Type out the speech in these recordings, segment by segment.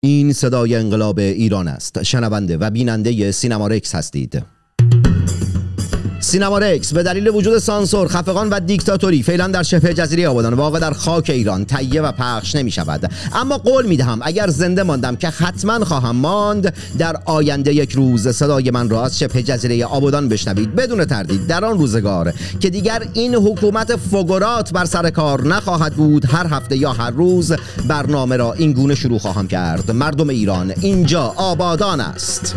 این صدای انقلاب ایران است. شنونده و بیننده سینما رکس هستید. سینما رکس به دلیل وجود سانسور خفقان و دیکتاتوری فعلا در شبه جزیره آبادان واقع در خاک ایران تهیه و پخش نمی شود اما قول می دهم اگر زنده ماندم که حتما خواهم ماند در آینده یک روز صدای من را از شبه جزیره آبادان بشنوید. بدون تردید در آن روزگار که دیگر این حکومت فگرات بر سر کار نخواهد بود هر هفته یا هر روز برنامه را این گونه شروع خواهم کرد. مردم ایران اینجا آبادان است.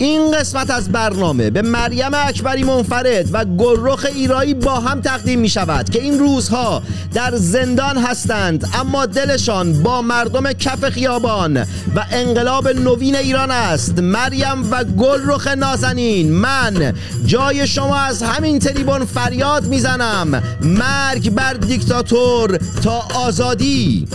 این قسمت از برنامه به مریم اکبری منفرد و گرخ ایرایی با هم تقدیم می شود که این روزها در زندان هستند اما دلشان با مردم کف خیابان و انقلاب نوین ایران است. مریم و گلرخ نازنین من جای شما از همین تریبون فریاد می‌زنم مرگ بر دیکتاتور تا آزادی.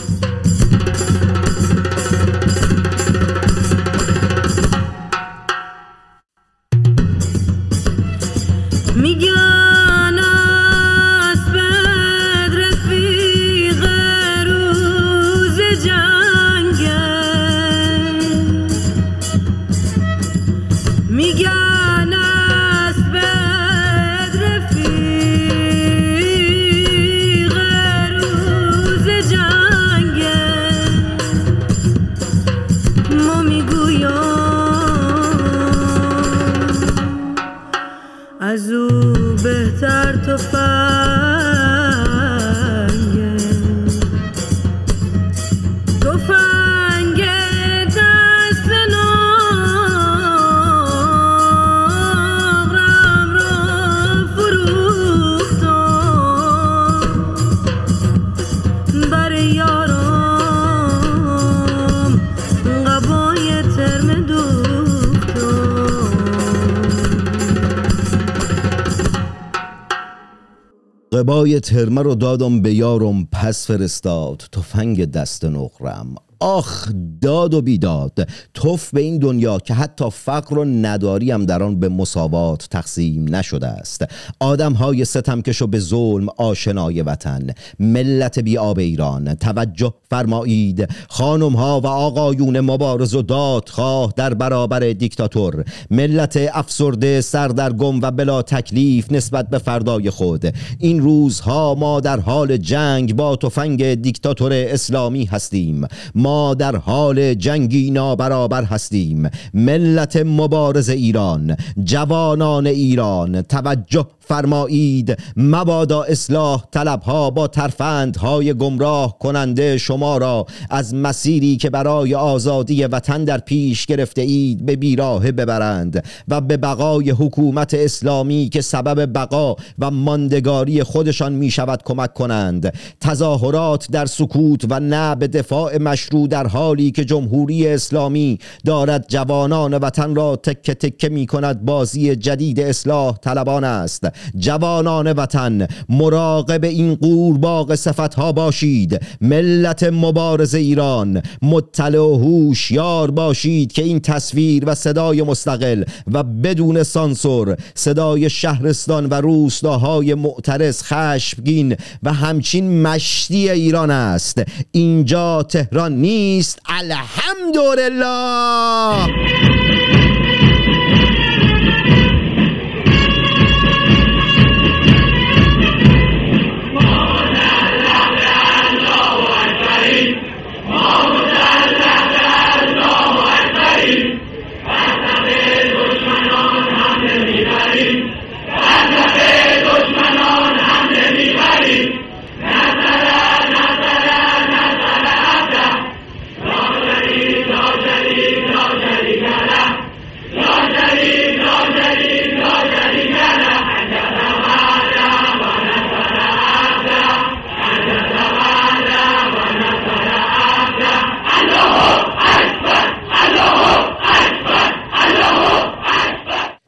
قبای ترمه رو دادم به یارم پس فرستاد تفنگ دست نقرم. آخ داد و بیداد توف به این دنیا که حتی فقر و نداری هم در آن به مساوات تقسیم نشده است. آدم های ستمکش و به ظلم آشنای وطن ملت بی آب ایران توجه فرمایید. خانم ها و آقایون مبارز و دادخواه در برابر دیکتاتور. ملت افسرده سردرگم و بلا تکلیف نسبت به فردای خود. این روزها ما در حال جنگ با تفنگ دیکتاتور اسلامی هستیم. ما در حال جنگی نابرابر هستیم. ملت مبارز ایران جوانان ایران توجه فرمایید مبادا اصلاح طلبها با ترفندهای گمراه کننده شما را از مسیری که برای آزادی وطن در پیش گرفته اید به بیراه ببرند و به بقای حکومت اسلامی که سبب بقا و ماندگاری خودشان می شود کمک کنند. تظاهرات در سکوت و نه به دفاع مشروع در حالی که جمهوری اسلامی دارد جوانان وطن را تکه تکه می کند بازی جدید اصلاح طلبان است. جوانان وطن مراقب این قورباغه صفتها باشید. ملت مبارز ایران مطلع و هوشیار باشید که این تصویر و صدای مستقل و بدون سانسور صدای شهرستان و روستاهای معترض خشمگین و همچین مشتی ایران است. اینجا تهران نیست. الحمدلله!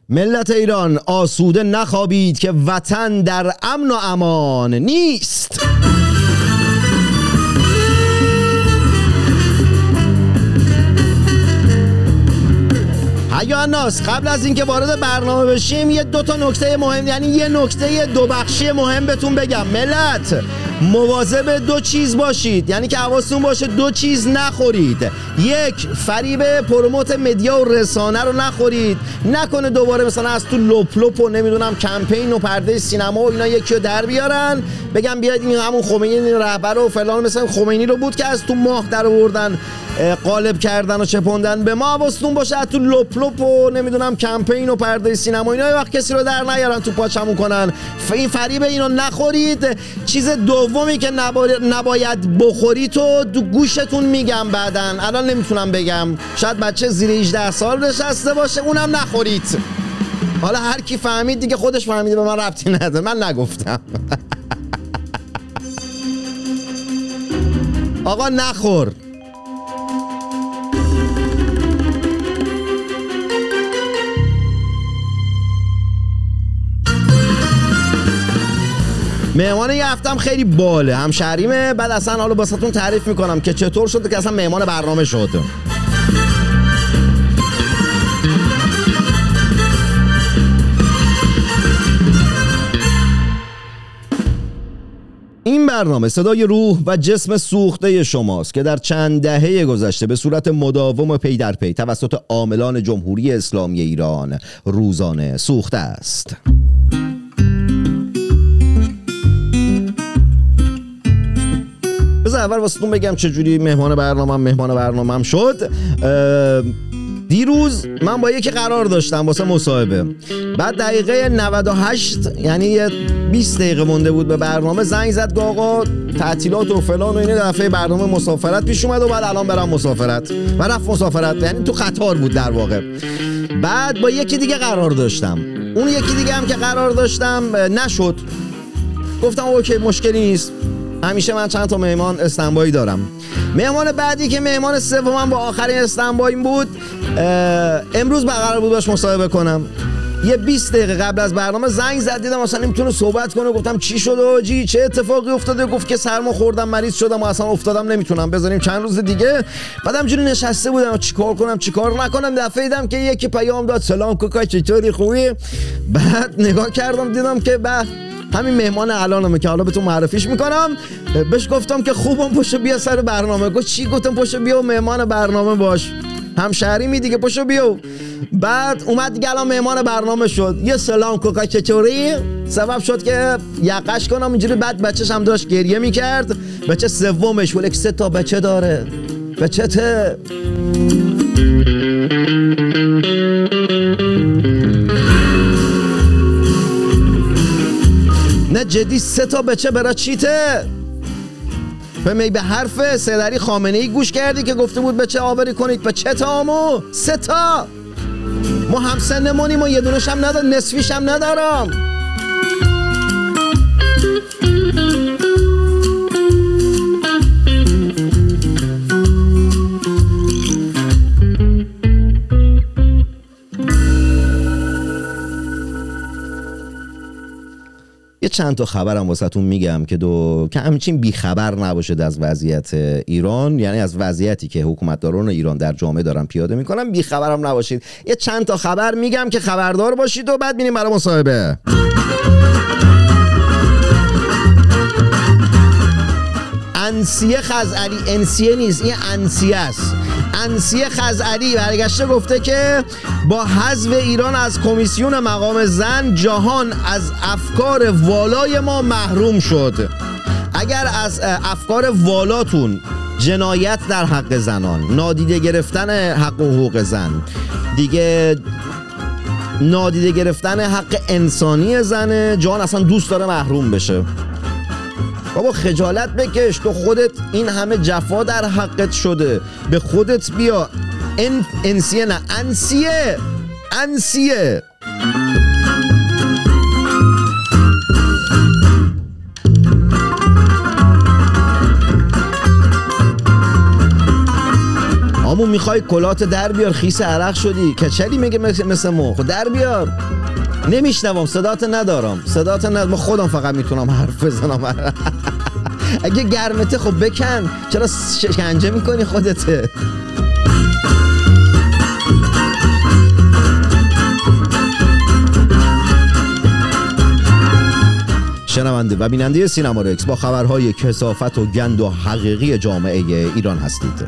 ملت ایران آسوده نخوابید که وطن در امن و امان نیست. ناس قبل از اینکه وارد برنامه بشیم یه دو تا نکته مهم یعنی یه نکته دو بخشی مهم بهتون بگم. ملت مواظب دو چیز باشید. یعنی که حواستون باشه دو چیز نخورید. یک فریب پروموت مدیا و رسانه رو نخورید. نکنه دوباره مثلا از تو لپ لپ و نمی‌دونم کمپین و پرده سینما و اینا یکی رو در بیارن. بگم بیاید این همون خمینی رهبر و فلان مثلا خمینی رو بود که از تو ماه در آوردن قالب کردن و چپوندن. به ما حواستون باشه تو لپ لپ و نمی‌دونم کمپین و پرده سینما اینا وقت کسی رو در نیارن تو پاچمون کنن. این فریب اینو نخورید. چیز دومی که نباید بخوری تو دو گوشتون میگم بعدن الان نمی‌تونم بگم. شاید بچه زیر 18 سال نشسته باشه اونم نخورید. حالا هر کی فهمید دیگه خودش فهمیده به من ربطی نداره. من نگفتم. آقا نخور. مهمان یه هفتم خیلی باله همشهریمه بعد اصلا حالا باستون تعریف می‌کنم که چطور شده که اصلا مهمان برنامه شد این برنامه صدای روح و جسم سوخته شماست که در چند دهه گذشته به صورت مداوم پی در پی توسط عاملان جمهوری اسلامی ایران روزانه سوخته است. اول واسهتون بگم چجوری مهمان برنامه مهمان برنامه شد. دیروز من با یکی قرار داشتم واسه مصاحبه. بعد دقیقه 98 یعنی یه 20 دقیقه مونده بود به برنامه زنگ زد که آقا تعطیلات و فلان و اینه دفعه برنامه مسافرت پیش اومد و بعد الان برم مسافرت. و رفت مسافرت یعنی تو قطار بود در واقع. بعد با یکی دیگه قرار داشتم. اون یکی دیگه هم که قرار داشتم نشد. گفتم اوکی مشکلی نیست. همیشه من چند تا مهمان استنبایی دارم. مهمان بعدی که مهمان سومم با آخرین استنبایی بود امروز قرار بود باش مصاحبه کنم. یه 20 دقیقه قبل از برنامه زنگ زد دیدم اصلا نمی‌تونه صحبت کنه گفتم چی شده آجی؟ چه اتفاقی افتاده؟ گفت که سرما خوردم مریض شدم و اصلا افتادم نمی‌تونم. بذاریم چند روز دیگه. بعدم جوری نشسته بودم چیکار کنم چیکار نکنم؟ دفعه دیدم که یکی پیام داد سلام کوکا چطوری؟ خوبی؟ بعد نگاه کردم دیدم که بعد همین مهمان الانمه که حالا بهتون معرفیش می‌کنم. بهش گفتم که خوبم پشو بیا سر برنامه. گفت چی؟ گفتم پشو بیا مهمان برنامه باش. همشهری می دیگه پشو بیا. بعد اومد دیگه الان مهمان برنامه شد. یه سلام کوکا چطوری؟ سبب شد که یقش کنم اینجوری. بعد بچهش هم داشت گریه می‌کرد. بچه سومش. ولی سه تا بچه داره. بچه ته جدی سه تا بچه برا چیته؟ می به حرف سدری خامنه ای گوش کردی که گفته بود بچه آوری کنید. به چه تامو سه تا. ما هم سنمونیم و یه دونش هم ندارم نصفیش هم ندارم. چند تا خبرم واسهتون میگم که دو که همچین بیخبر نباشید از وضعیت ایران. یعنی از وضعیتی که حکومتداران ایران در جامعه دارن پیاده می‌کنن بیخبرم نباشید. یه چند تا خبر میگم که خبردار باشید و بعد میریم برای مصاحبه. انسیه خزعلی انسیه نیست این انسیه است. انسیه خزعلی برگشته گفته که با حذف ایران از کمیسیون مقام زن جهان از افکار والای ما محروم شد. اگر از افکار والاتون جنایت در حق زنان نادیده گرفتن حق و حقوق زن دیگه نادیده گرفتن حق انسانی زنه جهان اصلا دوست داره محروم بشه. بابا خجالت بکش تو خودت این همه جفا در حقت شده. به خودت بیا. ان انسیه نه انسیه. انسیه. همون می‌خوای کلات در بیار خیس عرق شدی. کچلی میگه مثل, مو خب در بیار. نمیشنوم صدات ندارم. صدات ندارم خودم فقط می‌تونم حرف بزنم. اگه گرمته خب بکن. چرا شکنجه می‌کنی خودته؟ شنونده و بیننده سینما رکس با خبرهای کسافت و گند و حقیقی جامعه ایران هستید.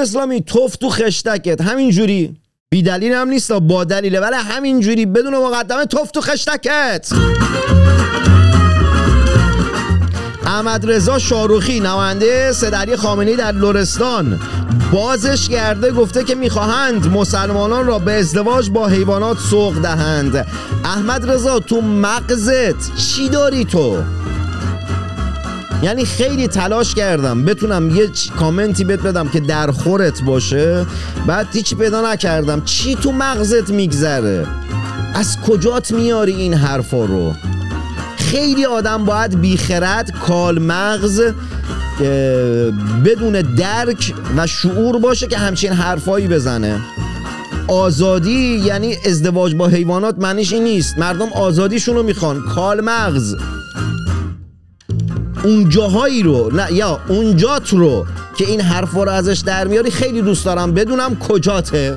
اسلامی توف تو خشتکت. همینجوری. بی دلیل هم نیست با دلیله. ولی همینجوری بدون مقدمه توف تو خشتکت. احمد رضا شاروخی نماینده سدری خامنه‌ای در لرستان. بازش کرده گفته که می‌خواهند مسلمانان را به ازدواج با حیوانات سوق دهند. احمد رضا تو مغزت چی داری تو؟ یعنی خیلی تلاش کردم. بتونم یه کامنتی بهت بدم که در خورت باشه. بعد هیچی پیدا نکردم. چی تو مغزت میگذره؟ از کجات میاری این حرفا رو؟ خیلی آدم باید بیخرد کال مغز بدون درک و شعور باشه که همچین حرفایی بزنه. آزادی یعنی ازدواج با حیوانات معنیش این نیست. مردم آزادیشون رو می‌خوان. کال مغز. اون جاهایی رو نه یا اونجات رو که این حرف رو ازش در میاری خیلی دوست دارم. بدونم کجاته.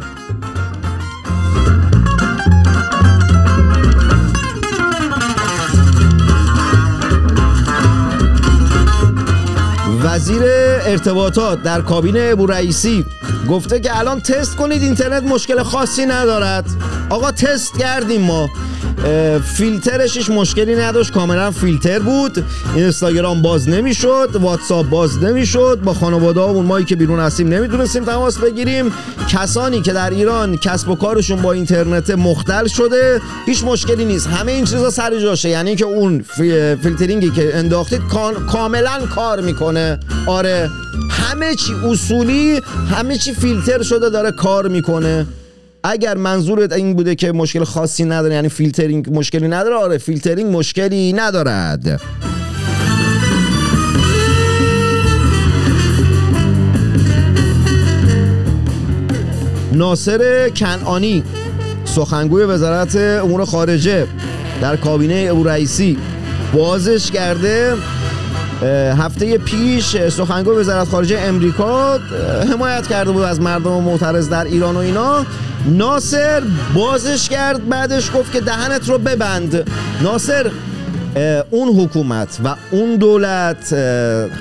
وزیر ارتباطات در کابینه ابو رئیسی گفته که الان تست کنید اینترنت مشکل خاصی ندارد. آقا تست کردیم ما. فیلترشش مشکلی نداشت کاملا فیلتر بود. اینستاگرام باز نمی‌شد واتساپ باز نمی‌شد. با خانواده اون مایی که بیرون هستیم نمی‌تونستیم تماس بگیریم. کسانی که در ایران کسب و کارشون با اینترنت مختل شده هیچ مشکلی نیست. همه این چیزا سر جاشه. یعنی که اون فیلترینگی که انداختید کاملا کار می‌کنه. آره. همه چی اصولی همه چی فیلتر شده داره کار می‌کنه. اگر منظورت این بوده که مشکل خاصی نداره یعنی فیلترینگ مشکلی نداره آره فیلترینگ مشکلی ندارد. ناصر کنعانی سخنگوی وزارت امور خارجه در کابینه او رئیسی بازش کرده. هفته پیش سخنگوی وزارت خارجه امریکا حمایت کرده بود از مردم معترض در ایران و اینا. ناصر بازش کرد بعدش گفت که دهنت رو ببند. ناصر اون حکومت و اون دولت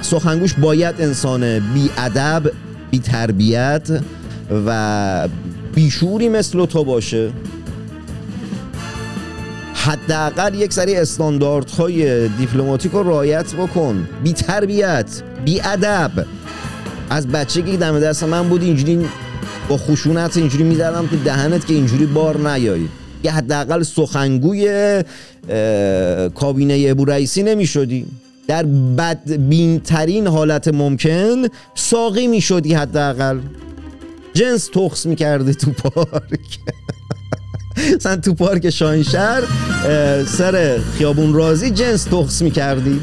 سخنگوش باید انسان بی ادب بی تربیت و بیشوری مثل تو باشه. حداقل یک سری استانداردهای دیپلماتیک رو رعایت بکن. بی تربیت بی ادب. از بچگی دم دست من بود اینجوری با خشونت اینجوری می‌زدم تو دهنت که اینجوری بار نیایی. یه حداقل سخنگوی کابینه ابو رئیسی نمی‌شدی. در بدبین ترین حالت ممکن ساقی می‌شدی حداقل. جنس تخص می‌کردی تو پارک. مثلا تو پارک شاهینشهر سر خیابون رازی جنس تخص می‌کردی.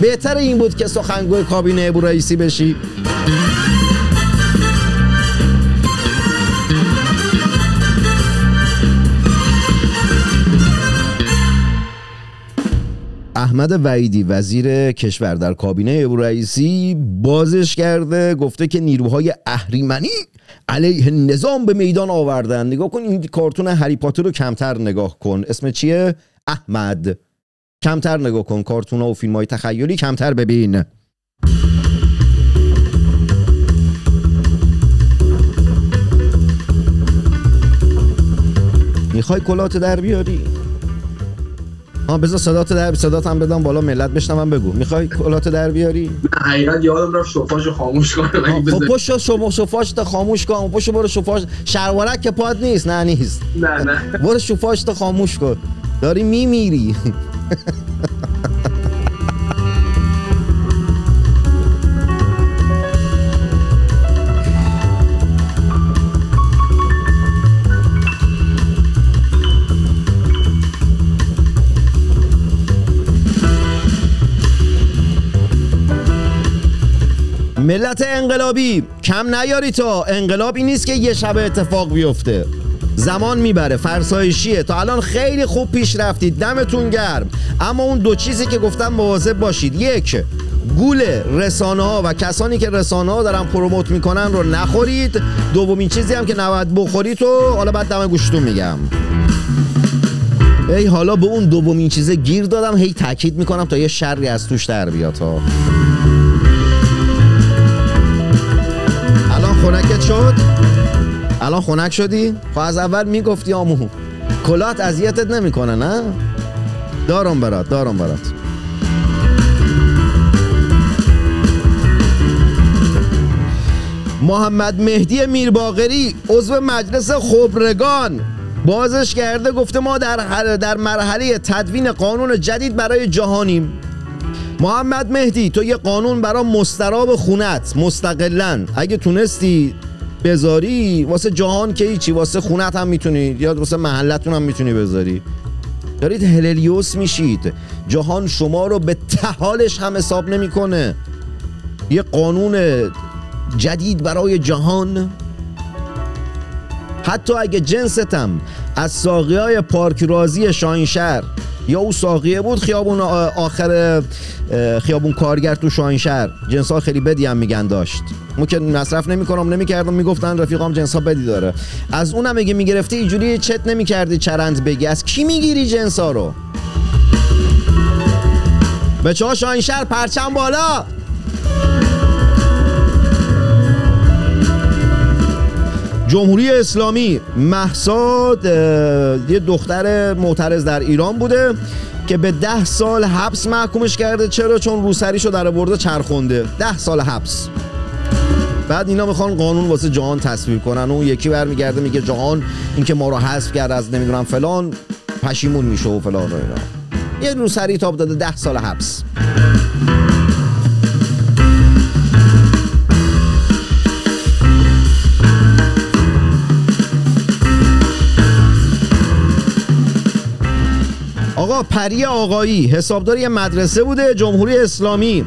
بهتر این بود که سخنگوی کابینه ابو رئیسی بشی. احمد وعیدی وزیر کشور در کابینه رئیسی بازش کرده گفته که نیروهای اهریمنی علیه نظام به میدان آوردن. نگاه کن این کارتون هری پاتر رو کمتر نگاه کن. اسم چیه؟ احمد. کمتر نگاه کن کارتون ها و فیلم های تخیلی کمتر ببین. می‌خوای کلات در بیاری؟ ها بذار صدات در صدات هم بدم بالا ملت بشنون بگو. می‌خوای کلات در بیاری؟ حقیقت یادم رفت شفاشو خاموش کنم خب پشت شما شفاش تا خاموش کن پشت برو شفاش شلوارک که پاد نیست نه نیست. نه نه. برو شفاش تا خاموش کن. داری میمیری. ملت انقلابی کم نیاری تا انقلاب این نیست که یه شب اتفاق بیفته. زمان می‌بره فرسایشیه. تا الان خیلی خوب پیش رفتید. دمتون گرم. اما اون دو چیزی که گفتم مواظب باشید. یک گول رسانه ها و کسانی که رسانه ها دارن پروموت می‌کنن رو نخورید. دومین چیزی هم که نباید بخورید تو حالا بعد دم گوشتون میگم. ای حالا به اون دومین چیزه گیر دادم. هی تاکید می‌کنم تا یه شری از توش در بیاد ها. خنکت شد؟ الان خنک شدی؟ خب از اول می‌گفتی آمو کلات اذیتت نمی‌کنه نه؟ دارم برات دارم برات. محمد مهدی میرباقری عضو مجلس خبرگان. بازش کرده گفته ما در, در مرحله تدوین قانون جدید برای جهانیم. محمد مهدی تو یه قانون برای مستراب خونت مستقلا. اگه تونستی بذاری واسه جهان که هیچی واسه خونت هم می‌تونی یا واسه محلتون هم می‌تونی بذاری. دارید هللیوس میشید. جهان شما رو به تحالش هم حساب نمی‌کنه. یه قانون جدید برای جهان. حتی اگه جنستم از ساقی های پارک رازی شاهینشهر یا او ساقیه بود خیابون آخر خیابون کارگر تو شاهینشهر. جنس ها خیلی بدی هم میگن داشت. مو که مصرف نمی‌کنم نمی‌کردم می‌گفتن رفیقام جنس ها بدی داره. از اونم اگه می‌گرفتی اینجوری چت نمی‌کردی چرند بگی. از کی می‌گیری جنس ها رو؟ بچه ها شاهینشهر پرچم بالا! جمهوری اسلامی محساد یه دختر معترض در ایران بوده که به ده سال حبس محکومش کرده. چرا؟ چون روسریشو در برده چرخونده. ده سال حبس. بعد اینا می‌خوان قانون واسه جهان تصویر کنن. و اون یکی برمیگرده میگه جهان اینکه ما رو حذف کرد از نمی‌دونم فلان پشیمون میشه و فلان و اینا. یه روسری تاب داده ده سال حبس. آقا پری آقایی حسابدار یه مدرسه بوده جمهوری اسلامی.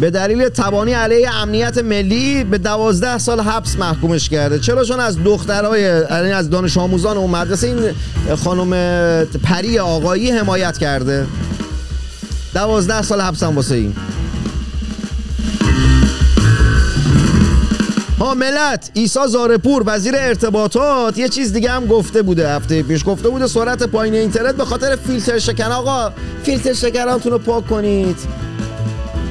به دلیل تبانی علیه امنیت ملی به دوازده سال حبس محکومش کرده. چرا؟ چون از دخترای یعنی از دانش آموزان اون مدرسه این خانم پری آقایی حمایت کرده. دوازده سال حبس هم واسه این. ها ملت ایسا زارپور وزیر ارتباطات یه چیز دیگه هم گفته بوده هفته پیش. گفته بوده سرعت پایین اینترنت به خاطر فیلتر شکن. آقا فیلتر شکناتون رو پاک کنید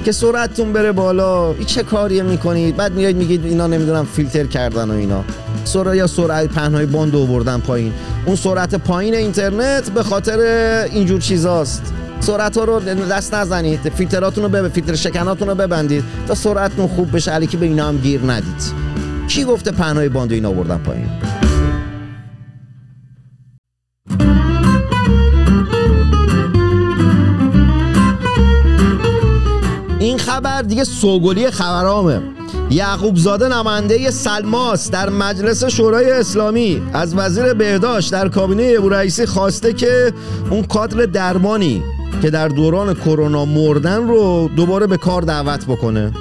که سرعتتون بره بالا. این چه کاریه می‌کنید؟ بعد میایید میگید اینا نمی‌دونم فیلتر کردن و اینا. سرعت یا سرعت پهنای باند آوردن پایین. اون سرعت پایین اینترنت به خاطر اینجور چیزاست. سرعت ها رو دست نزنید. فیلتراتون رو بب... فیلتر شکناتون رو ببندید تا سرعتتون خوب بشه. علی که به اینا هم گیر ندید. کی گفته پهنای باند این آوردن پایین؟ این خبر دیگه سوگلی خبرامه. یعقوب زاده نماینده سلماس در مجلس شورای اسلامی از وزیر بهداشت در کابینه ابو رئیسی خواسته که اون کادر درمانی که در دوران کرونا مردن رو دوباره به کار دعوت بکنه.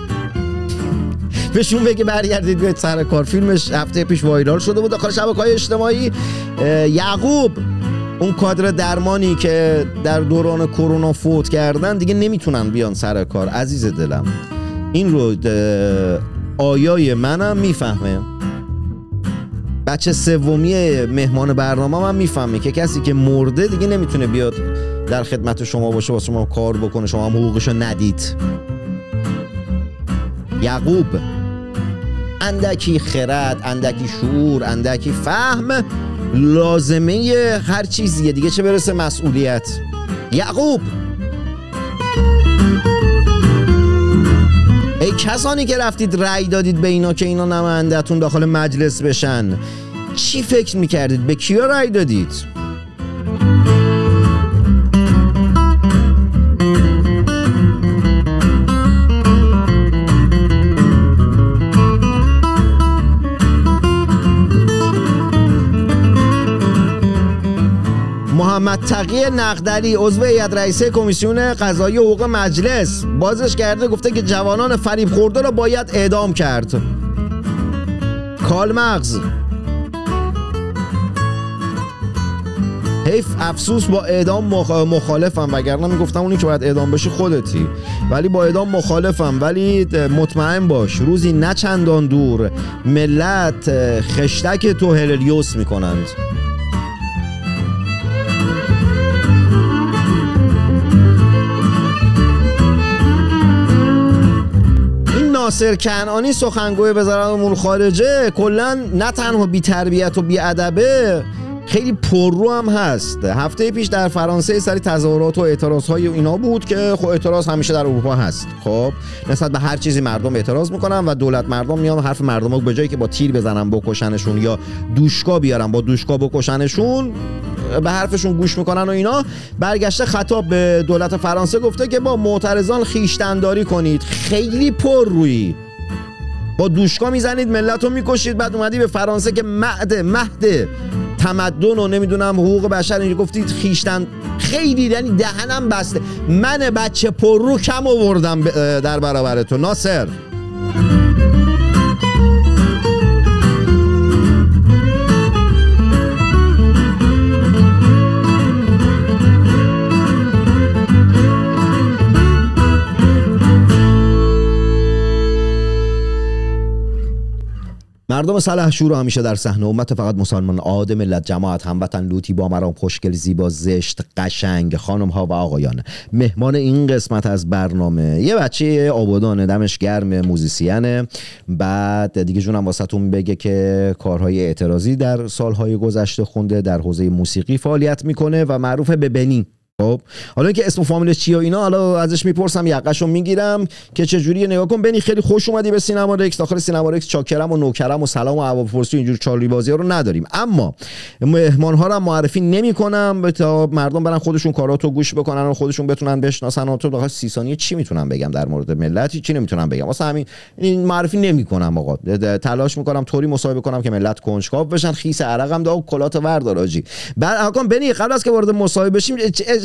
بهشون بگه برگردید بیاید سر کار. فیلمش هفته پیش وایرال شده بود. داخل شبکه های اجتماعی یعقوب اون کادر درمانی که در دوران کرونا فوت کردن دیگه نمی‌تونن بیان سر کار. عزیز دلم این رو آیای منم می‌فهمه. بچه سومی مهمان برنامه هم می‌فهمه که کسی که مرده دیگه نمی‌تونه بیاد در خدمت شما باشه واسه شما کار بکنه شما هم حقوقشو ندید. یعقوب اندکی خرد اندکی شعور اندکی فهم لازمه هر چیزیه. دیگه چه برسه مسئولیت؟ یعقوب. ای کسانی که رفتید رأی دادید به اینا که اینا نمایندهتون داخل مجلس بشن چی فکر می‌کردید؟ به کیا رأی دادید؟ محمد تقی نقدلی عضو هیئت رئیسه کمیسیون قضایی حقوق مجلس. بازش کرده گفته که جوانان فریب خورده را باید اعدام کرد. کال مغز حیف افسوس با اعدام مخ... مخالفم وگرنه می‌گفتم اونی که باید اعدام بشی خودتی. ولی با اعدام مخالفم ولی مطمئن باش روزی نه چندان دور ملت خشتک تو هللیوس می‌کنند. ناصر کنعانی سخنگوی وزارت امور خارجه. کلا نه تنها بی تربیت و بی ادبه خیلی پررو هم هست. هفته پیش در فرانسه سری تظاهرات و اعتراض های اینا بود که خب اعتراض همیشه در اروپا هست. خب نسبت به هر چیزی مردم اعتراض می‌کنن و دولت مردم میان حرف مردم رو به جایی که با تیر بزنن بکشنشون یا دوشکا بیارن با دوشکا بکشنشون به حرفشون گوش می‌کنن و اینا. برگشته خطاب به دولت فرانسه گفته که با معترضان خیشتنداری کنید. خیلی پر روی. با دوشکا می‌زنید ملت رو می‌کشید. بعد اومدی به فرانسه که مهد مهد تمدن و نمی‌دونم حقوق بشر اینجا گفتید خیشتن. خیلی یعنی دهنم بسته. من بچه پر رو کم آوردم در برابر تو ناصر. مردم سلحشور همیشه در صحنه امت فقط مسلمان عاد ملت جماعت هموطن لوتی با مرام خوشگل زیبا زشت قشنگ خانم ها و آقایان. مهمان این قسمت از برنامه. یه بچه آبادان دمش گرم موزیسینه بعد دیگه جونم واسهتون بگه که کارهای اعتراضی در سالهای گذشته خونده در حوزه موسیقی فعالیت می‌کنه و معروف به بنی. خب حالا اینکه اسم و فامیلش چیه و اینا حالا ازش می‌پرسم یقشو می‌گیرم که چه جوریه نگاه کن بنی خیلی خوش اومدی به سینما رکس. داخل سینما رکس چاکرم و نوکرم و سلام و هواپرسی اینجور چارلی بازی ها رو نداریم. اما مهمان ها رو معرفی نمی‌کنم تا مردم برن خودشون کاراتو گوش بکنن و خودشون بتونن بشناسن. و تو داخل 30 ثانیه چی می‌تونم بگم در مورد ملت؟ چی نمی‌تونم بگم؟ واسه همین این معرفی نمی‌کنم آقا. تلاش می‌کنم طوری مصاحبه کنم که ملت کنجکاو بشن. خیس عرقم دا کلات وردار آجی. بعد بنی قبل از که وارد مصاحبه بشیم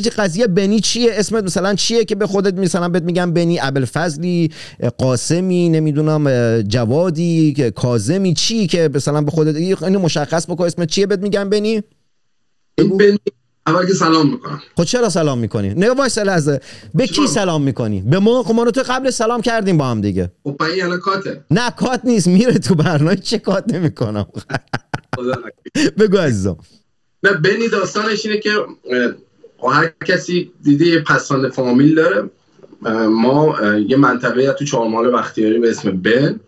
قضیه بنی چیه؟ اسمت مثلا چیه که به خودت مثلا بهت میگم بنی ابوالفضلی قاسمی نمی‌دونم جوادی کاظمی چی که مثلا به خودت اینو مشخص بکن اسمت چیه بهت میگم بنی؟ بنی اول که سلام می‌کنم. خب چرا سلام می‌کنی؟ نه وایس لحظه. به کی سلام می‌کنی؟ به ما؟ خب ما تو قبل سلام کردیم با هم دیگه. خب الان کاته. نه کات نیست. میره تو برنامه. چه کات نمی‌کنم. بگو عزیزم. نه بنی داستانش اینه که هر کسی دیده یه پسفند فامیل داره ما یه منطقه تو چهارمال بختیاری به اسم بن.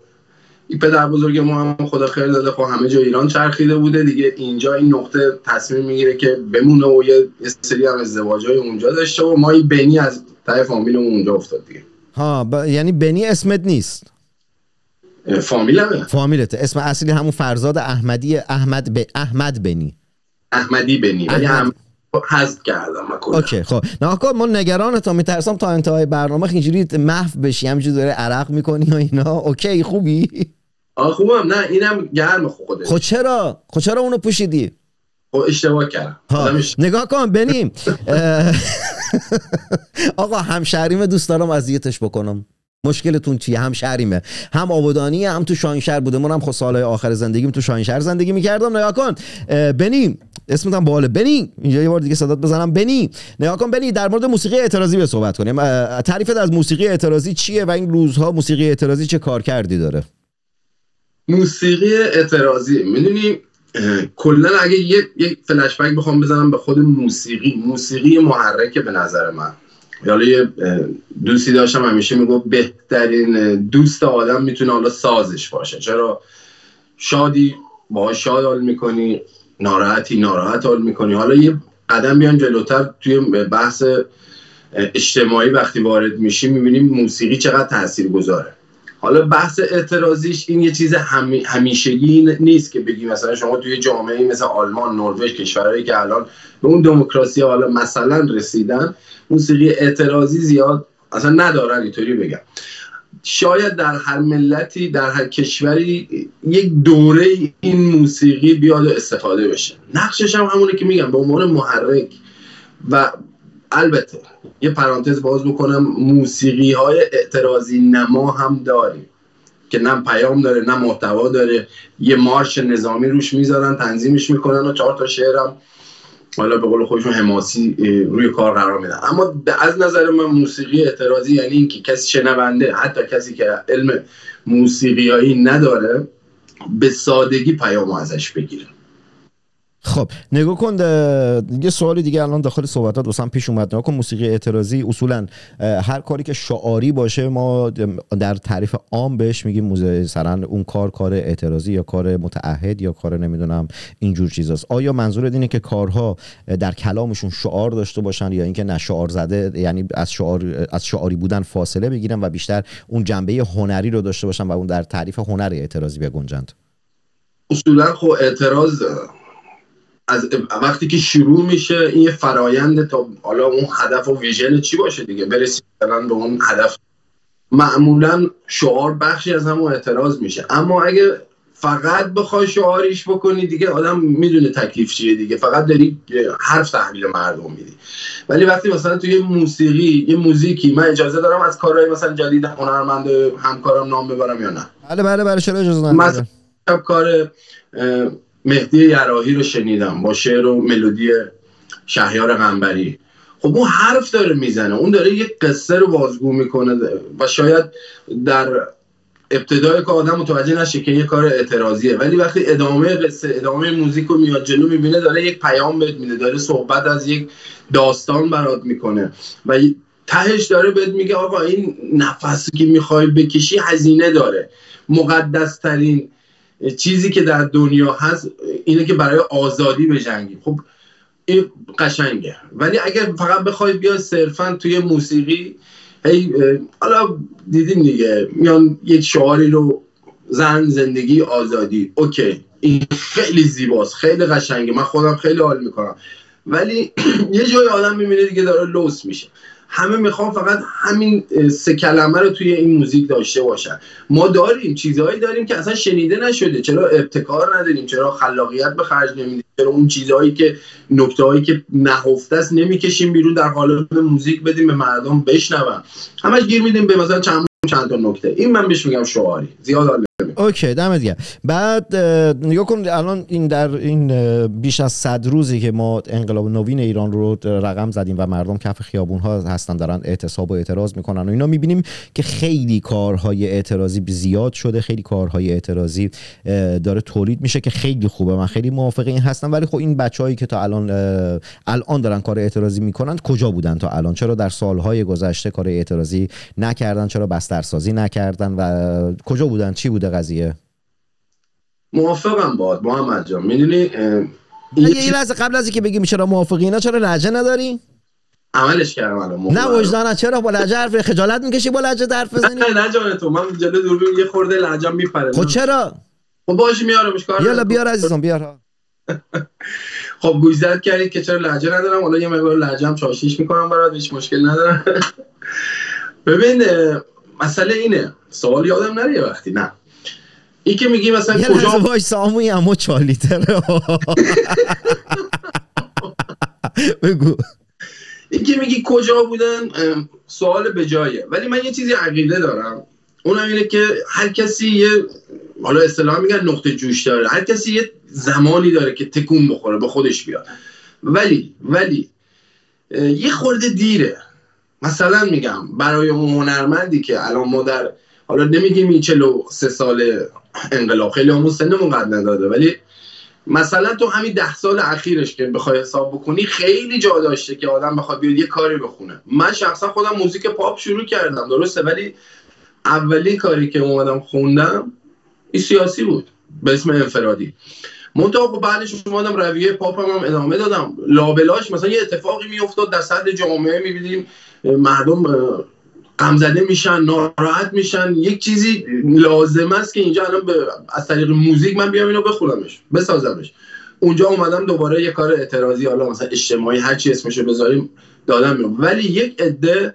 این پدر بزرگ ما هم خدا خیر داده خب همه جا ایران چرخیده بوده. دیگه اینجا این نقطه تصمیم می‌گیره که بمونه و یه سری هم ازدواجای اونجا داشته و ما این بنی از ته فامیل اونجا افتاد دیگه. ها ب... یعنی بنی اسمت نیست؟ فامیلمه. فامیلته. اسم اصلی همون فرزاد احمدی احمد ب... احمد بنی. احمدی بنی. هم حذف کردم OK خب. نه ما نگران تا میترسم تا انتهای برنامه اینجوری محو بشی همینجوری داره عرق می‌کنی و اینا. OK خوبی؟ آه خوبم. نه اینم گرم خودش خب چرا؟ خب چرا اونو پوشیدی؟ خب اشتباه کردم. نگاه کن بنیم. آقا همشهریم دوست دارم اذیتش بکنم. مشکلتون چیه؟ هم شهریمه هم آبادانی هم تو شاهینشهر بوده. منم خب سالهای آخر زندگیم تو شاهینشهر زندگی می‌کردم. نگاه کن بنی اسمت هم باله. بنی اینجا یه بار دیگه صدات بزنم. بنی نگاه کن بنی در مورد موسیقی اعتراضی به صحبت کنیم. تعریفت از موسیقی اعتراضی چیه و این روزها موسیقی اعتراضی چه کار کردی داره؟ موسیقی اعتراضی. می‌دونی کلا اگه یه یک فلش بک بخوام بزنم به خود موسیقی موسیقی محرکه به نظر من. حالا یه دوستی داشتم همیشه می‌گفت بهترین دوست آدم می‌تونه حالا سازش باشه. چرا؟ شادی با شاد حال می‌کنی ناراحتی ناراحت حال می‌کنی. حالا یه قدم بیان جلوتر توی بحث اجتماعی وقتی وارد میشی می‌بینیم موسیقی چقدر تاثیر گذاره حالا بحث اعتراضیش این یه چیز همی، همیشگی نیست که بگی مثلا شما توی جامعه مثل آلمان نروژ کشورهایی که الان به اون دموکراسی حالا مثلا رسیدن موسیقی اعتراضی زیاد اصلا ندارن اینطوری بگم. شاید در هر ملتی در هر کشوری یک دوره این موسیقی بیاد و استفاده بشه. نقشش هم همونه که میگم به عنوان محرک. و البته یه پرانتز باز بکنم موسیقی های اعتراضی نما هم داریم که نه پیام داره نه محتوا داره. یه مارش نظامی روش می‌ذارن تنظیمش می‌کنن و چهار تا شعرم حالا به قول خودشون حماسی روی کار قرار میدن. اما از نظر من موسیقی اعتراضی یعنی اینکه کسی شنونده حتی کسی که علم موسیقیایی نداره به سادگی پیام ازش بگیره. خب نگاه کن یه سوالی دیگه الان داخل صحبتات واسم پیش اومد. نگاه کن موسیقی اعتراضی اصولا هر کاری که شعاری باشه ما در تعریف عام بهش میگیم مثلا اون کار کار اعتراضی یا کار متعهد یا کار نمی‌دونم اینجور چیزاست. آیا منظور اینه که کارها در کلامشون شعار داشته باشن یا اینکه نه شعار زده یعنی از شعار از شعاری بودن فاصله بگیرن و بیشتر اون جنبه هنری رو داشته باشن و اون در تعریف هنر اعتراضی بگنجند؟ اصولا خب اعتراض از وقتی که شروع میشه این یه فرایند تا حالا اون هدف و ویژن چی باشه دیگه؟ برسید به اون هدف. معمولا شعار بخشی از همون اعتراض میشه. اما اگه فقط بخوای شعاریش بکنی دیگه آدم می‌دونه تکلیف چیه دیگه. فقط داری حرف تحویل مردم میدی. ولی وقتی مثلا توی موسیقی یه موزیکی من اجازه دارم از کارهای مثلا جدید هنرمند همکارم نام ببرم یا نه؟ بله بله بله چرا اجازه مثلا کار مهدی یراهی رو شنیدم با شعر و ملودی شهیار غنبری. خب اون حرف داره می‌زنه. اون داره یک قصه رو بازگو می‌کنه و شاید در ابتدای که آدم متوجه نشه که یه کار اعتراضیه. ولی وقتی ادامه قصه ادامه موزیک رو میاد جلو می‌بینه داره یک پیام بهت میده داره صحبت از یک داستان برات می‌کنه. و تهش داره بهت میگه آقا این نفسی که می‌خوای بکشی هزینه داره. مقدس ترین چیزی که در دنیا هست اینه که برای آزادی بجنگیم خب این قشنگه. ولی اگر فقط بخوای بیا صرفا توی موسیقی هی حالا دیدیم دیگه میان یک شعاری رو زن زندگی آزادی. اوکی این خیلی زیباست خیلی قشنگه. من خودم خیلی حال می‌کنم. ولی یه جای آدم می‌بینه دیگه داره لوس میشه. همه می‌خوام فقط همین سه کلمه رو توی این موزیک داشته باشن. ما داریم چیزهایی داریم که اصلا شنیده نشده. چرا ابتکار نداریم؟ چرا خلاقیت به خرج نمیدیم؟ چرا اون چیزهایی که نکته هایی که نهفته است نمی‌کشیم بیرون در قالب موزیک بدیم به مردم بشنون همش گیر میدیم به مثلا چند چند تا نکته. این من بهش میگم شعاری. زیاد اوکی دمت گرم. بعد نگاه کن الان این در این بیش از صد روزی که ما انقلاب نوین ایران رو رقم زدیم و مردم کف خیابون ها هستن دارن اعتصاب و اعتراض می‌کنن و اینا می‌بینیم که خیلی کارهای اعتراضی زیاد شده خیلی کارهای اعتراضی داره تولید میشه که خیلی خوبه. من خیلی موافق این هستم. ولی خب این بچههایی که تا الان الان دارن کار اعتراضی می‌کنن کجا بودن تا الان؟ چرا در سالهای گذشته کار اعتراضی نکردن؟ چرا بسترسازی نکردن؟ و کجا بودن؟ چی بوده موافقم باد محمد جان. می‌دونی یه لحظه قبل از اینکه بگیم چرا موافقی اینا چرا لهجه نداری؟ عملش کردم الان نه وجدانه چرا با لهجه حرف خجالت می‌کشی با لهجه حرف بزنی؟ نه جان تو. من جلو دوربین یه خورده لهجه میپره. خب چرا؟ خب باش میارمش کار یالا بیار عزیزم بیار. خب گوشزد کردید که چرا لهجه ندارم؟ حالا یه مقدار لهجه هم چاشیش می‌کنم برات هیچ مشکل ندارم. ببین مسئله اینه. سوال یادم نره وقتی. نه. این که میگی مثلا کجا وای ساموی اما چالیتره بگو. این که میگی کجا بودن سوال به جایه. ولی من یه چیزی عقیده دارم. اونم اینه که هر کسی یه حالا اصطلاح میگن نقطه جوش داره. هر کسی یه زمانی داره که تکون بخوره به خودش بیاد. ولی ولی یه خورده دیره. مثلا میگم برای اون هنرمندی که الان ما در حالا نمیگیم این سه سال انقلاب. خیلی همون سنمون قد نداده. ولی مثلا تو همین ده سال اخیرش که بخوای حساب بکنی خیلی جا داشته که آدم بخواد بیاد یه کاری بخونه. من شخصا خودم موزیک پاپ شروع کردم. درسته؟ ولی اولی کاری که اومدم خوندم این سیاسی بود. به اسم انفرادی. منتها خب بعدش اومدم رویه پاپ هم, ادامه دادم. لابلاش مثلا یه اتفاقی میافتاد در صد جامعه می‌بینیم. مردم غمزده میشن ناراحت میشن. یک چیزی لازم است که اینجا الان به از طریق موزیک من بیام اینو بخونمش بسازمش. اونجا اومدم دوباره یه کار اعتراضی حالا مثلا اجتماعی هر چی اسمشو بذاریم دادم میام. ولی یک عده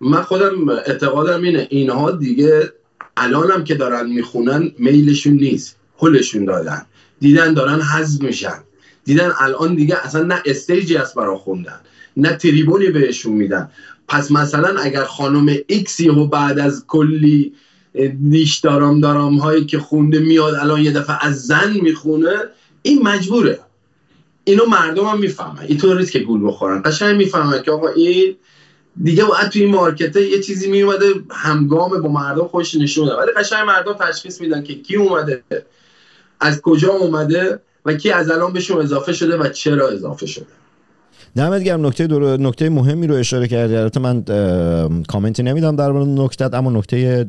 من خودم اعتقادم اینه اینها دیگه الانم که دارن می‌خونن میلشون نیست هلشون دادن. دیدن دارن حذف میشن. دیدن الان دیگه اصلا نه stage ی هست برا خوندن نه تریبونی بهشون میدن. پس مثلا اگر خانم X ی و بعد از کلی نیش دارم دارم هایی که خونده میاد الان یه دفعه از زن می‌خونه این مجبوره. اینو مردم هم می‌فهمن. اینطور نیست که گول بخورن. قشنگ می‌فهمن که آقا این دیگه باید توی این مارکته یه چیزی میومده همگام با مردم خوش نشونه ولی قشنگ مردم تشخیص میدن که کی اومده از کجا اومده و کی از الان بهشون اضافه شده و چرا اضافه شده. دمت گرم. نکته دور... نکته مهمی رو اشاره کردی. البته من کامنتی نمیدم در مورد نکتت اما نکته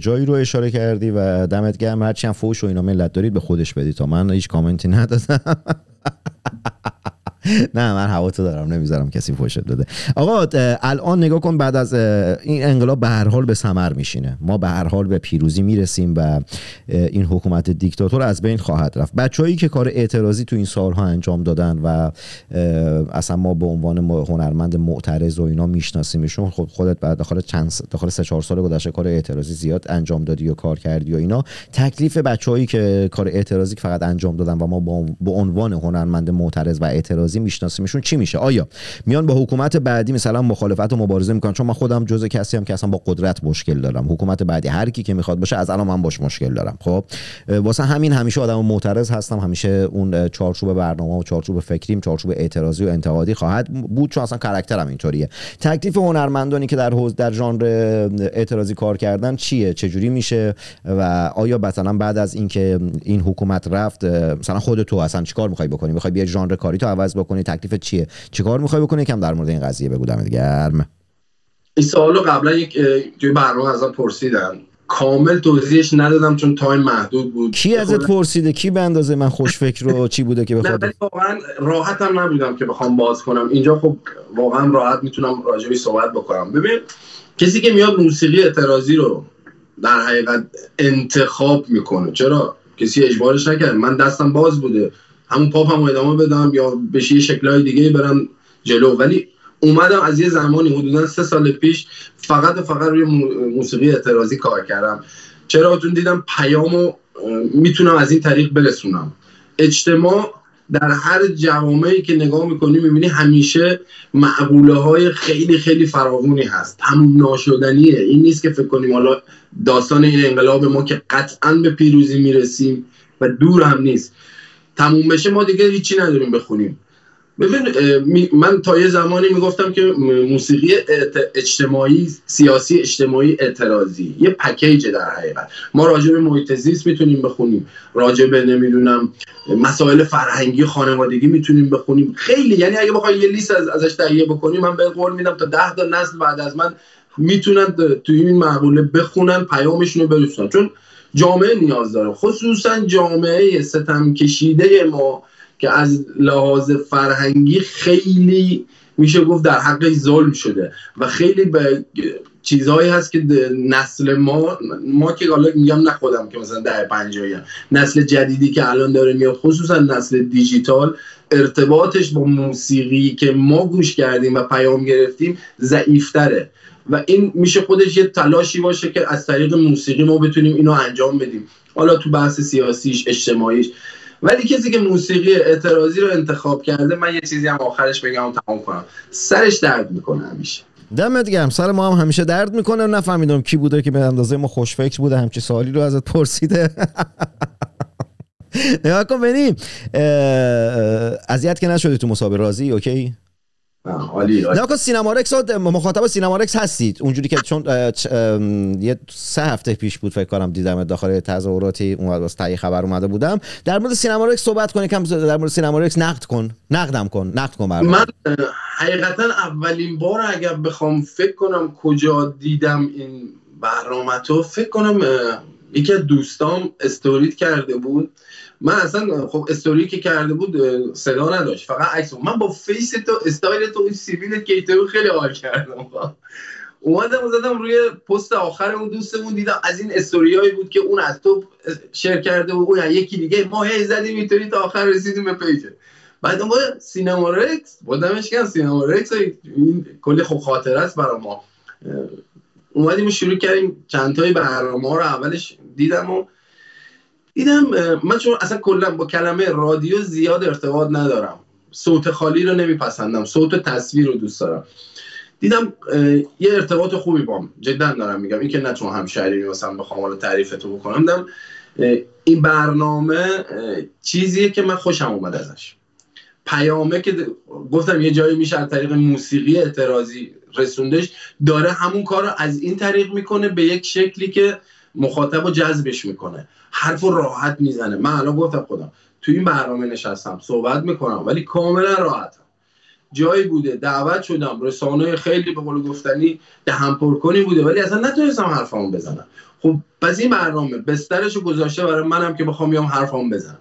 جایی رو اشاره کردی و دمت گرم. هرچی هم فوش و اینا ملت دارید به خودش بدید تا من هیچ کامنتی ندادم. نه من هوا تو دارم نمی‌ذارم کسی فوشت بده. آقا الان نگاه کن بعد از این انقلاب به هر حال به ثمر میشینه. ما به هر حال به پیروزی می‌رسیم و این حکومت دیکتاتور از بین خواهد رفت. بچههایی که کار اعتراضی تو این سالها انجام دادن و اصلا ما به عنوان هنرمند معترض و اینا میشناسیمشون خود خودت بعد داخل چند داخل سه چهار سال گذشته کار اعتراضی زیاد انجام دادی و کار کردی و اینا. تکلیف بچههایی که کار اعتراضی فقط انجام دادن و ما به عنوان هنرمند معترض و اعتراضی میشناسیمشون چی میشه؟ آیا میان با حکومت بعدی مثلا مخالفت و مبارزه می‌کنن؟ چون من خودم جزء کسی هم که اصلا با قدرت مشکل دارم. حکومت بعدی هر کی که می‌خواد باشه از الان من باش مشکل دارم. خب واسه همین همیشه آدم معترض هستم. همیشه اون چارچوب برنامه و چارچوب فکریم چارچوب اعتراضی و انتقادی خواهد بود. چون اصلا کاراکترم اینطوریه. تکلیف هنرمندانی که در حوز در ژانر اعتراضی کار کردن چیه؟ چجوری میشه؟ و آیا مثلا بعد از اینکه این حکومت رفت مثلا خود تو اصلا چیکار می‌خوای بکنی؟ می‌خوای بیا ژانر کاری تو عوض بکنی تکلیف چیه؟ چیکار می‌خوای بکنی کم در مورد این قضیه بگو دمت گرم؟ این سوالو قبلا یک توی برنامه ازم پرسیدن کامل توضیحش ندادم چون تایم محدود بود. کی ازت پرسیده؟ کی به اندازه من خوش فکر رو چی بوده که بخواد واقعا راحتم نبودم که بخوام باز کنم. اینجا خب واقعا راحت می‌تونم راجعی صحبت بکنم. ببین کسی که میاد موسیقی اعتراضی رو در حقیقت انتخاب می‌کنه. چرا؟ کسی اجبارش نکرد. من دستم باز بوده. همون پاپ هم ادامه بدم یا بشه یه شکلهای دیگه برم جلو. ولی اومدم از یه زمانی حدودا سه سال پیش فقط و فقط روی موسیقی اعتراضی کار کردم. چرا چون دیدم پیامو می‌تونم از این طریق برسونم. اجتماع در هر جوامعی که نگاه می‌کنی می‌بینی همیشه معقوله های خیلی خیلی فراوونی هست. تموم ناشدنیه. این نیست که فکر کنیم حالا داستان این انقلاب ما که قطعا به پیروزی می‌رسیم و دور هم نیست. تموم بشه ما دیگه هیچی نداریم بخونیم. ببین من تا یه زمانی می‌گفتم که موسیقی اجتماعی سیاسی اجتماعی اعتراضی. یه پکیج در حقیقت. ما راجع به محیط زیست می‌تونیم بخونیم. راجع به نمی‌دونم مسائل فرهنگی خانوادگی می‌تونیم بخونیم. خیلی یعنی اگه بخوای یه لیست از ازش تهیه بکنیم من به قول میدم تا ده تا نسل بعد از من می‌تونن توی این مقوله بخونن پیامشون رو برسونن چون جامعه نیاز داره. خصوصا جامعه ستم کشیده ما که از لحاظ فرهنگی خیلی میشه گفت در حق ظلم شده و خیلی به چیزهایی هست که نسل ما ما که حالا میگم نه خودم که مثلا ده پنجایی نسل جدیدی که الان داره میاد خصوصا نسل دیجیتال ارتباطش با موسیقی که ما گوش کردیم و پیام گرفتیم ضعیفتره. و این میشه خودش یه تلاشی باشه که از طریق موسیقی ما بتونیم اینو انجام بدیم. حالا تو بحث سیاسیش اجتماعیش. ولی کسی که موسیقی اعتراضی رو انتخاب کرده من یه چیزی هم آخرش بگم و تمام کنم. سرش درد می‌کنه همیشه. دمت گرم. سر ما هم همیشه درد می‌کنه. نفهمیدم کی بوده که به اندازه ما خوشفکر بوده همچی سوالی رو ازت پرسیده. نگاه کن ببینیم اذیت که نشدی تو مسابقه. راضی؟ اوکی؟ عالی نه سینما رکس مخاطب سینما رکس هستید. اونجوری که چون یه سه هفته پیش بود فکر کنم دیدم داخل تظاهراتی اون واسه تهیه خبر اومده بودم. در مورد سینما رکس صحبت کنی کم در مورد سینما رکس نقد کن. نقدم کن نقد کن برام. من حقیقتا اولین بار اگر بخوام فکر کنم کجا دیدم این برنامه تو فکر کنم یکی از دوستام استوریت کرده بود. من اصلا خب استوری که کرده بود صدا نداشت. فقط عکس من با فیس تو استایل تو سیویل کیتو خیلی حال کردم. اومدم زدم روی پست آخر اون دوستمون دیدم از این استوریایی بود که اون از تو شیر کرده و اون یکی دیگه. ما هی زدیم اینطوری تا آخر رسیدیم به پیج. بعد ما سینما رکس بودمش کردم سینما رکس این کلی خوب خاطره است برای ما. اومدیم و شروع کردیم چند تای برنامه رو اولش دیدم و دیدم من چون اصلا کلا با کلمه رادیو زیاد ارتباط ندارم. صوت خالی رو نمیپسندم. صوت تصویر رو دوست دارم. دیدم یه ارتباط خوبی بام جدا دارم میگم. این که نه چون همشهری مثلا بخوام حالا تعریف تو بکنم دم این برنامه چیزیه که من خوشم اومد ازش. پیامه که گفتم یه جایی میشه از طریق موسیقی اعتراضی رسوندش داره همون کار رو از این طریق می‌کنه به یک شکلی که مخاطب رو جذبش می‌کنه. حرف راحت می‌زنه. من الان گفتم خودم تو این برنامه نشستم صحبت می‌کنم ولی کاملا راحتم. جایی بوده دعوت شدم رسانه خیلی به قول گفتنی دهم پرکنی بوده ولی اصلا نتونستم حرفمو بزنم. خب پس این برنامه بسترشو گذاشته برای منم که بخوام بیام حرفمو بزنم.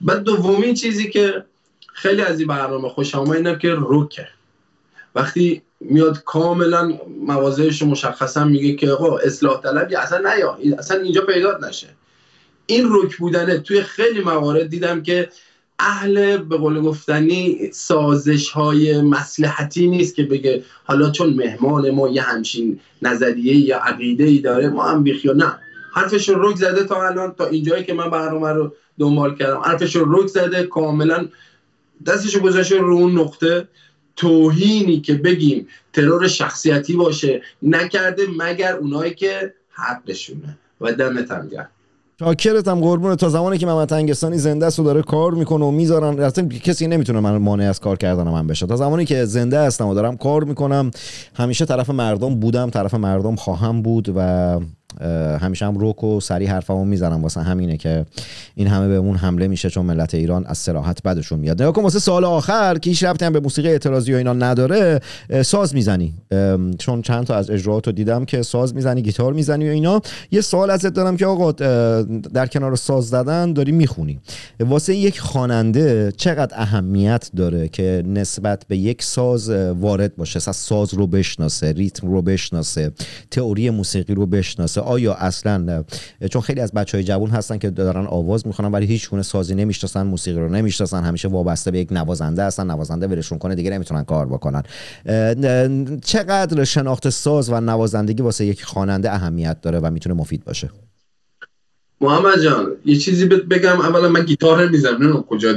بعد دومین چیزی که خیلی از این برنامه خوشم اینه که روکه وقتی میاد کاملا مواضعش مشخصا میگه که آقا اصلاح طلبی اصلا نیا اصلا اینجا پیدا نشه. این رک بودنه توی خیلی موارد دیدم که اهل به قول گفتنی سازش های مسلحتی نیست که بگه حالا چون مهمان ما یه همچین نظریه یا عقیده ای داره ما هم بیخیا نه. حرفش رک زده تا الان تا اینجایی که من برنامه رو دنبال کردم. حرفش رو رک زده کاملا دستش گذاشته رو اون نقطه. توهینی که بگیم ترور شخصیتی باشه نکرده مگر اونایی که حقشونه. و دمت هم گرد شاکرتم قربون تا زمانی که محمد تنگستانی زنده است و داره کار می‌کنه و می‌ذارن اصلا کسی نمی‌تونه من مانع از کار کردن من بشه. تا زمانی که زنده هستم و دارم کار می‌کنم همیشه طرف مردم بودم طرف مردم خواهم بود و همیشه هم روک و سریع حرفمو می‌زنم واسه همینه که این همه بهمون حمله میشه چون ملت ایران از سراحت بدشون میاد. نگاه کن واسه سال آخر که هیچ هم به موسیقی اعتراضی و اینا نداره ساز می‌زنی. چون چند تا از اجراات رو دیدم که ساز می‌زنی گیتار می‌زنی و اینا. یه سوال ازت دارم که آقا در کنار ساز زدن داری می‌خونی. واسه یک خواننده چقدر اهمیت داره که نسبت به یک ساز وارد باشه؟ ساز رو بشناسه ریتم رو بشناسه تئوری موسیقی رو بشناسه. آیا اصلا چون خیلی از بچه های جوان هستن که دارن آواز می‌خونن ولی هیچ گونه سازی نمی‌شناسن موسیقی رو نمی‌شناسن همیشه وابسته به یک نوازنده هستن نوازنده ولشون کنه دیگه نمی‌تونن کار بکنن. چقدر شناخت ساز و نوازندگی واسه یک خواننده اهمیت داره و می‌تونه مفید باشه؟ محمد جان یه چیزی بگم. اولا من گیتار می‌زنم نه کجا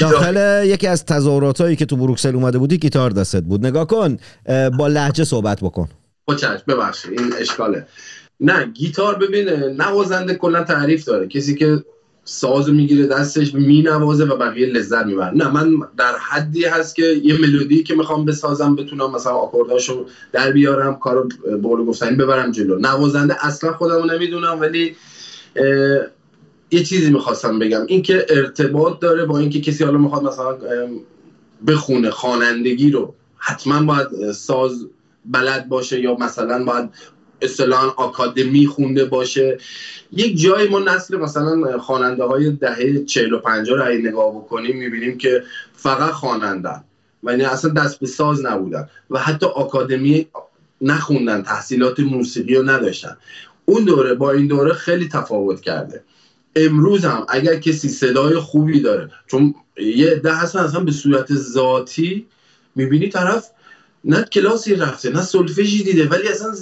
داخل یکی از تظاهرات که تو بروکسل اومده بودی گیتار دستت بود. نگاه کن با لحجه صحبت بکن. خب ببخشید این اشکاله. نه گیتار ببین نوازنده کلا تعریف داره. کسی که ساز می‌گیره دستش مینوازه و بقیه لذت می‌برن نه من در حدی هست که یه ملودی که می‌خوام بسازم بتونم مثلا آکورداشو در بیارم کارو بولو گفتنی ببرم جلو. نوازنده اصلا خودمو نمی‌دونم ولی یه چیزی می‌خواستم بگم. اینکه ارتباط داره با اینکه کسی حالا می‌خواد مثلا بخونه خوانندگی رو حتما باید ساز بلد باشه یا مثلا باید اصطلاحا آکادمی خونده باشه. یک جایی ما نسل مثلا خواننده های دهه 45 رو اگه نگاه بکنیم می‌بینیم که فقط خوانندن و یعنی اصلا دست به ساز نبودن و حتی آکادمی نخوندن تحصیلات موسیقی رو نداشتن. اون دوره با این دوره خیلی تفاوت کرده. امروز هم اگر کسی صدای خوبی داره چون یه ده هستن اصلا به صورت ذاتی می‌بینی طرف نه کلاسی رفته نه سلفژی دیده ولی اصلا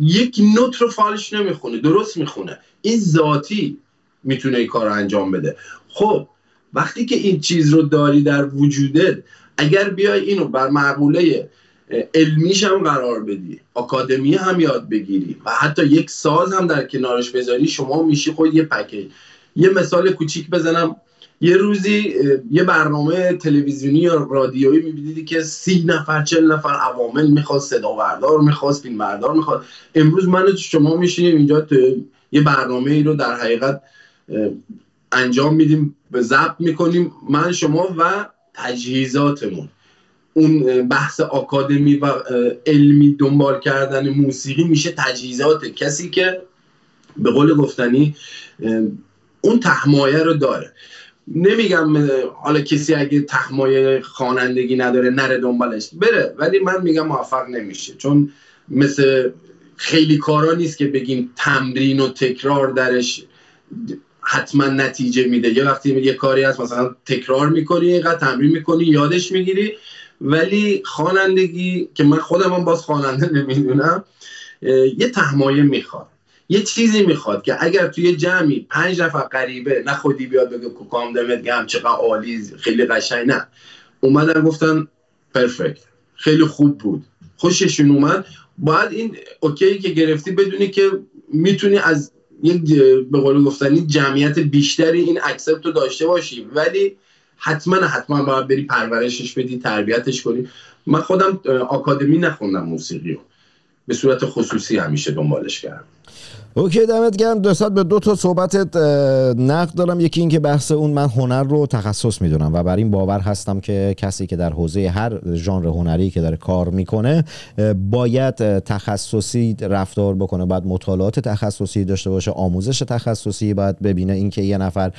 یک نوت رو فالش نمی‌خونه درست می‌خونه. این ذاتی می‌تونه این کار رو انجام بده. خب وقتی که این چیز رو داری در وجودت اگر بیای اینو بر معقوله علمیش هم قرار بدی آکادمی هم یاد بگیری و حتی یک ساز هم در کنارش بذاری شما میشی خود یه پکیج. یه مثال کوچیک بزنم. یه روزی یه برنامه تلویزیونی یا رادیویی میبینیدی که سی نفر چل نفر عوامل می‌خواد صدا بردار می‌خواد فیلم بردار می‌خواد امروز من شما میشینیم اینجا یه برنامه ای رو در حقیقت انجام میدیم به ضبط می‌کنیم. من شما و تجهیزاتمون. اون بحث آکادمی و علمی دنبال کردن موسیقی میشه تجهیزات کسی که به قول گفتنی اون تحمایه رو داره. نمیگم حالا کسی اگه تحمایه خوانندگی نداره نره دنبالش. بره ولی من میگم موفق نمیشه. چون مثل خیلی کارا نیست که بگیم تمرین و تکرار درش حتما نتیجه میده. یه وقتی یه کاری هست مثلا تکرار می‌کنی اینقدر تمرین می‌کنی یادش می‌گیری. ولی خوانندگی که من خودم هم باز خواننده نمی‌دونم یه تهمایه می‌خواد. یه چیزی می‌خواد که اگر توی جمعی پنج نفر غریبه نه خودی بیاد بگه کوکام دمت گم چقدر عالی خیلی قشنگ نه. اومدن گفتن perfect خیلی خوب بود. خوششون اومد. باید این OK که گرفتی بدونی که می‌تونی از یک به قول گفتنی جمعیت بیشتری این accept رو داشته باشی. ولی حتما حتما باید بری پرورشش بدی تربیتش کنی. من خودم آکادمی نخوندم موسیقی رو. به صورت خصوصی همیشه دنبالش کردم. OK دمت گرم. دو به دو تا صحبتت نقد دارم. یکی این که بحث اون من هنر رو تخصص می‌دونم و بر این باور هستم که کسی که در حوزه هر ژانر هنری که داره کار می‌کنه باید تخصصی رفتار بکنه. باید مطالعات تخصصی داشته باشه آموزش تخصصی باید ببینه اینکه یه نفر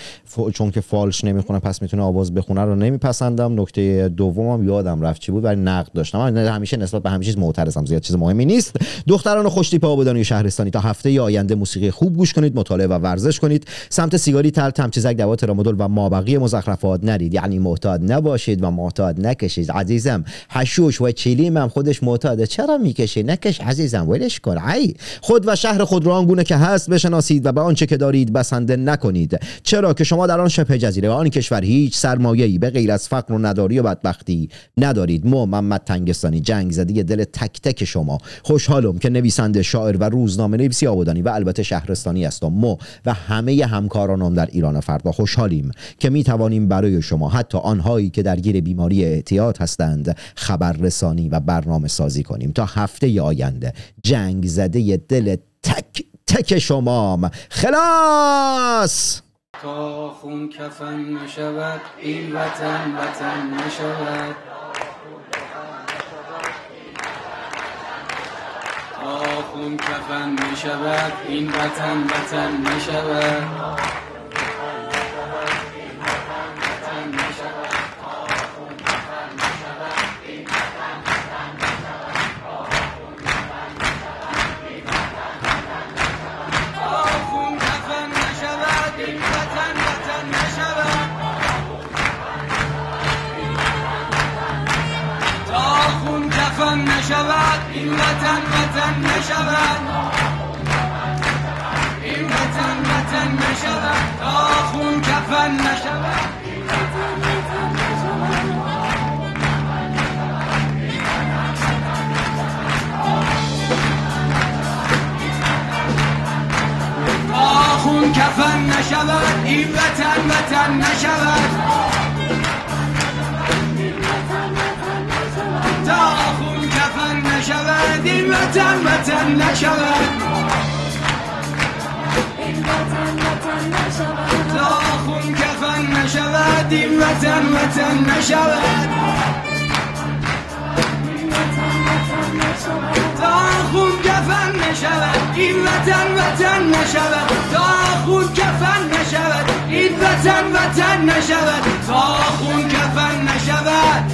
چون که فالش نمی‌خونه پس می‌تونه آواز بخونه رو نمیپسندم. نکته دومم یادم رفت چی بود ولی نقد داشتم. همیشه نسبت به همه چیز معترضم زیاد چیز مهمی نیست. دختران خوشتیپ آبادانی شهرستانی تا هفته آینده موسیقی خوب گوش کنید مطالعه و ورزش کنید. سمت سیگاری تل تمچزک دوا ترامادول و مابقی مزخرفات نرید. یعنی معتاد نباشید و معتاد نکشید. عزیزم حشوش و چیلیم هم خودش معتاده. چرا می‌کشی؟ نکش عزیزم ولش کن. ای خود و شهر خود را آنگونه که هست بشناسید و به آنچه که دارید بسنده نکنید. چرا که شما در آن شبه جزیره و آن کشور هیچ سرمایه‌ای به غیر از فقر و نداری و بدبختی ندارید. محمد تنگستانی جنگ زدی دل تک تک شما. خوشحالم که نویسنده شاعر و روزنامه نویسی آبادانی و البته شهرستانی هستم مو و همه همکارانم در ایران فردا خوشحالیم که می توانیم برای شما حتی آنهایی که درگیر بیماری اعتیاد هستند خبررسانی و برنامه سازی کنیم. تا هفته آینده. جنگ زده دل تک تک شمام. خلاص! تا خون کفن نشود این وطن وطن نشود. تا خون کفن کفن نشود این وطن وطن خون کفن نشود این وطن وطن نشود. این وطن وطن نشود. تا خون کفن نشود. خون کفن نشود. این وطن وطن نشود. نشود این وطن وطن نشود. تا خون کفن نشود این وطن وطن نشود. تا خون کفن نشود این وطن وطن نشود. تا خون کفن نشود این وطن وطن نشود. تا خون کفن نشود.